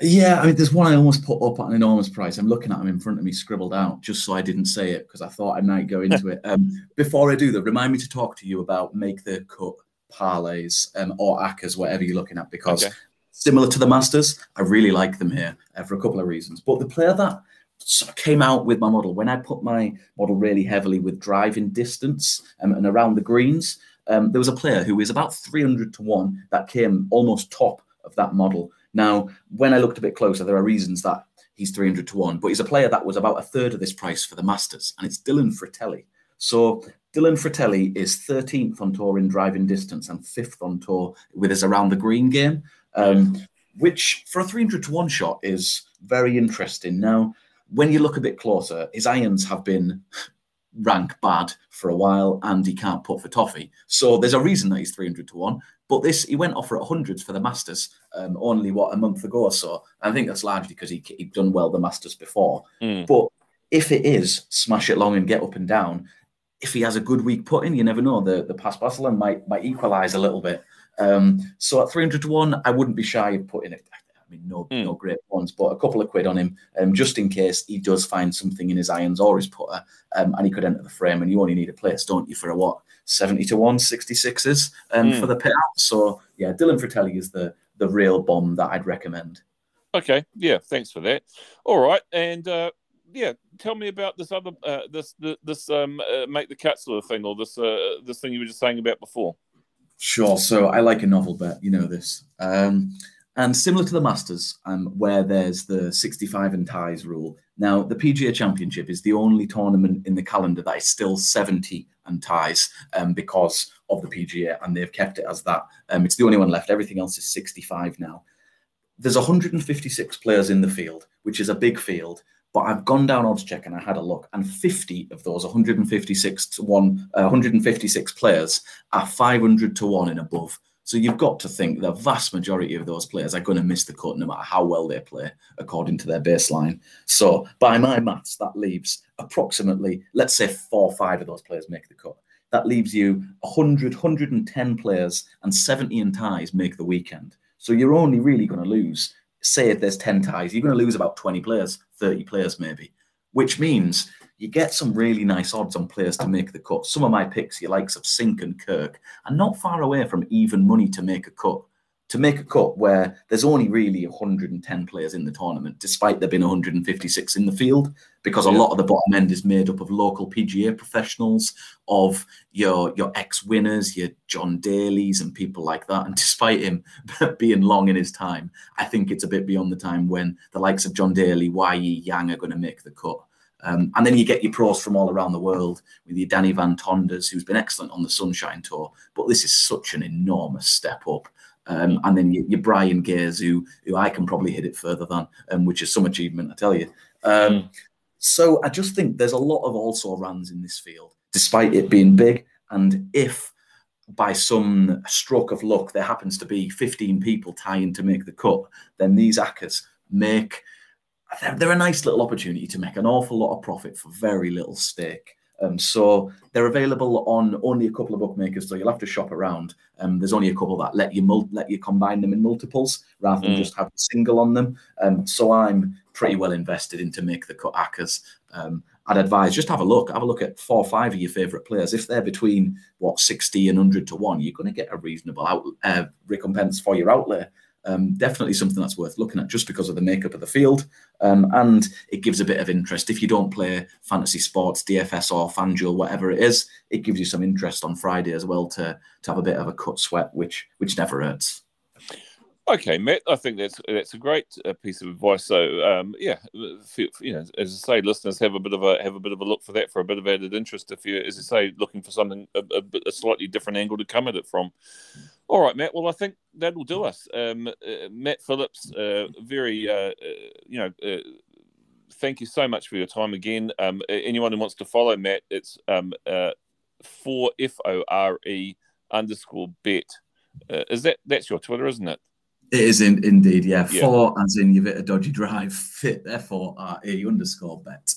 Yeah, I mean, there's one I almost put up at an enormous price. I'm looking at him in front of me, scribbled out, just so I didn't say it because I thought I might go into it. Um, before I do that, remind me to talk to you about make the cut parlays um, or ACCAs, whatever you're looking at, because okay. similar to the Masters, I really like them here uh, for a couple of reasons. But the player that sort of came out with my model when I put my model really heavily with driving distance um, and around the greens, um, there was a player who was about 300 to one that came almost top of that model. Now, when I looked a bit closer, there are reasons that he's 300 to 1, but he's a player that was about a third of this price for the Masters, and it's Dylan Frittelli. So Dylan Frittelli is 13th on tour in driving distance and 5th on tour with his around the green game, um, which for a 300 to 1 shot is very interesting. Now, when you look a bit closer, his irons have been rank bad for a while and he can't put for toffee. So there's a reason that he's 300 to 1. But this, he went off for hundreds for the Masters um, only, what, a month ago or so. And I think that's largely because he, he'd done well the Masters before. Mm. But if it is smash it long and get up and down, if he has a good week putting, you never know. The the Paspalum might might equalise a little bit. Um, so at 300 to 1, I wouldn't be shy of putting it mean, no, mm. no great ones, but a couple of quid on him, um, just in case he does find something in his irons or his putter, um, and he could enter the frame. And you only need a place, don't you, for a what 70 to 1, 66s um, mm. for the payout. So yeah, Dylan Frittelli is the the real bomb that I'd recommend.
Okay, yeah, thanks for that. All right, and uh, yeah, tell me about this other uh, this this um uh, make the cut sort of thing, or this uh, this thing you were just saying about before.
Sure. So I like a novel bet. You know this. Um, and similar to the Masters, um, where there's the 65 and ties rule. Now, the PGA Championship is the only tournament in the calendar that is still 70 and ties um, because of the PGA, and they've kept it as that. Um, it's the only one left. Everything else is 65 now. There's 156 players in the field, which is a big field. But I've gone down odds check and I had a look, and 50 of those 156 to one, uh, 156 players are 500 to one and above. So you've got to think the vast majority of those players are going to miss the cut no matter how well they play according to their baseline. So by my maths, that leaves approximately, let's say four or five of those players make the cut. That leaves you 100, 110 players and 70 in ties make the weekend. So you're only really going to lose, say if there's 10 ties, you're going to lose about 20 players, 30 players maybe, which means you get some really nice odds on players to oh. make the cut. Some of my picks, your likes of Cink and Kirk, are not far away from even money to make a cut. To make a cut where there's only really 110 players in the tournament, despite there being 156 in the field, because a lot of the bottom end is made up of local PGA professionals, of your your ex-winners, your John Daly's and people like that. And despite him being long in his time, I think it's a bit beyond the time when the likes of John Daly, Y.E. Yang are going to make the cut. Um, and then you get your pros from all around the world with your Danny Van Tonders, who's been excellent on the Sunshine Tour. But this is such an enormous step up. Um, and then your, your Brian Gays, who, who I can probably hit it further than, um, which is some achievement, I tell you. Um, mm. So I just think there's a lot of also runs in this field, despite it being big. And if by some stroke of luck there happens to be 15 people tying to make the cut, then these ACCAs make they're, a nice little opportunity to make an awful lot of profit for very little stake. Um, so they're available on only a couple of bookmakers, so you'll have to shop around. Um, there's only a couple that let you mul- let you combine them in multiples rather than mm. just have a single on them. Um, so I'm pretty well invested in to make the cut ACCAs. Um, I'd advise just have a look. Have a look at four or five of your favourite players. If they're between what 60 and 100 to one, you're going to get a reasonable out, uh, recompense for your outlay. Um, definitely something that's worth looking at just because of the makeup of the field. Um, and it gives a bit of interest. If you don't play fantasy sports, DFS or FanDuel, whatever it is, it gives you some interest on Friday as well to, to have a bit of a cut sweat, which which never hurts.
Okay, Matt. I think that's that's a great uh, piece of advice. So, um, yeah, you know, as I say, listeners have a bit of a have a bit of a look for that for a bit of added interest. If you, as I say, looking for something a, a, slightly different angle to come at it from. All right, Matt. Well, I think that will do us. Um, uh, Matt Phillips, uh, very, uh, uh you know, uh, thank you so much for your time again. Um, anyone who wants to follow Matt, it's um, for F O R E underscore bet. is that that's your Twitter, isn't it?
It is in, indeed, yeah. yeah. For as in you've hit a dodgy drive, fit F O R E underscore bet.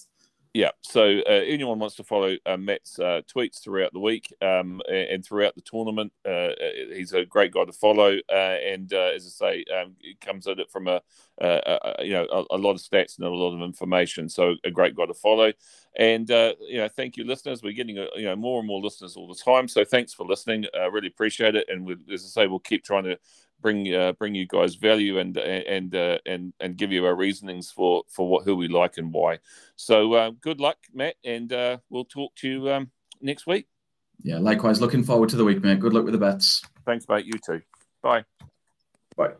Yeah. So uh, anyone wants to follow uh, Matt's uh, tweets throughout the week um, and throughout the tournament, uh, uh, he's a great guy to follow. Uh, and as I say, um, it comes at it from a, a you know a, a, lot of stats and a lot of information. So a great guy to follow. And you know, thank you, listeners. We're getting you know more and more listeners all the time. So thanks for listening. I really appreciate it. And we, as I say, we'll keep trying to bring uh, bring you guys value and and uh, and and give you our reasonings for for what who we like and why. So uh, good luck, Matt, and uh, we'll talk to you um, next week.
Yeah, likewise. Looking forward to the week, mate. Good luck with the bets.
Thanks, mate. You too. Bye.
Bye.